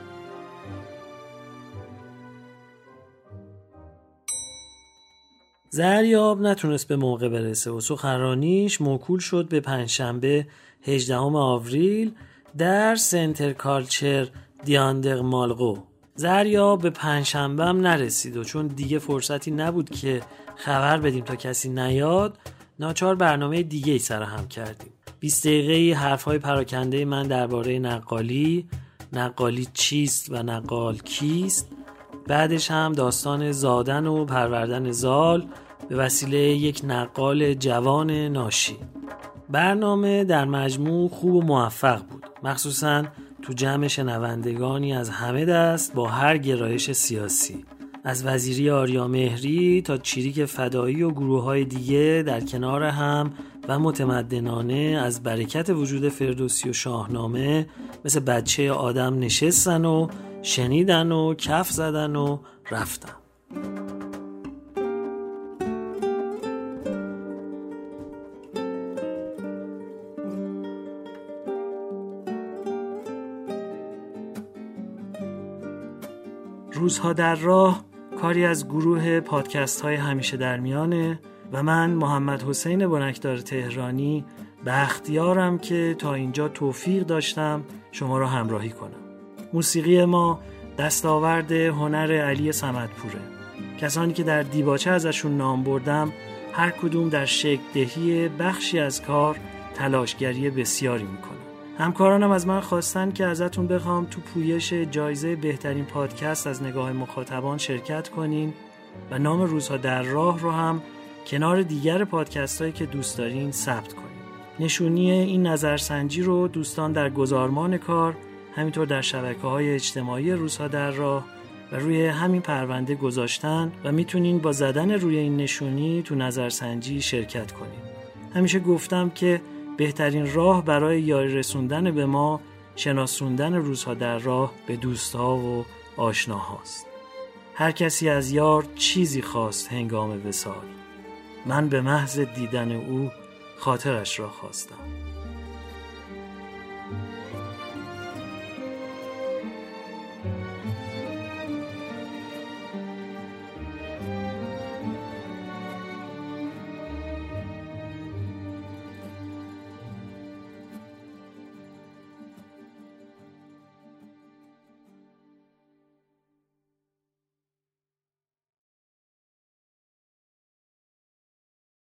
زریاب نتونست به موقع برسه. و سخنرانیش موکول شد به پنجشنبه 18 آوریل در سنتر کالچر دیاندر مالقو زریاب به پنجشنبه هم نرسید و چون دیگه فرصتی نبود که خبر بدیم تا کسی نیاد ناچار برنامه دیگه ای سرهم کردیم. 20 دقیقه حرف های پراکنده من درباره نقالی نقالی چیست و نقال کیست؟ بعدش هم داستان زادن و پروردن زال به وسیله یک نقال جوان ناشی. برنامه در مجموع خوب و موفق بود. مخصوصا تو جمع شنوندگانی از همه دست با هر گرایش سیاسی. از وزیری آریا مهری تا چیریک فدایی و گروه های دیگه در کنار هم و متمدنانه از برکت وجود فردوسی و شاهنامه مثل بچه آدم نشستن و شنیدن و کف زدن و رفتن. روزها در راه کاری از گروه پادکست های همیشه در میانه و من محمد حسین بنکدار تهرانی به اختیارم که تا اینجا توفیق داشتم شما را همراهی کنم. موسیقی ما دستاورد هنر علی سمدپوره کسانی که در دیباچه ازشون نام بردم هر کدوم در شکل دهی بخشی از کار تلاشگری بسیاری می‌کنه همکارانم از من خواستن که ازتون بخوام تو پویش جایزه بهترین پادکست از نگاه مخاطبان شرکت کنین و نام روزها در راه رو هم کنار دیگر پادکست هایی که دوست دارین ثبت کنین. نشونی این نظرسنجی رو دوستان در گزارمان کار همینطور در شبکه های اجتماعی روزها در راه و روی همین پرونده گذاشتن و می‌تونین با زدن روی این نشونی تو نظرسنجی شرکت کنین. همیشه گفتم که بهترین راه برای یاری رسوندن به ما شناسوندن روزها در راه به دوستها و آشناهاست. هر کسی از یار چیزی خواست هنگام وسال من به محض دیدن او خاطرش را خواستم.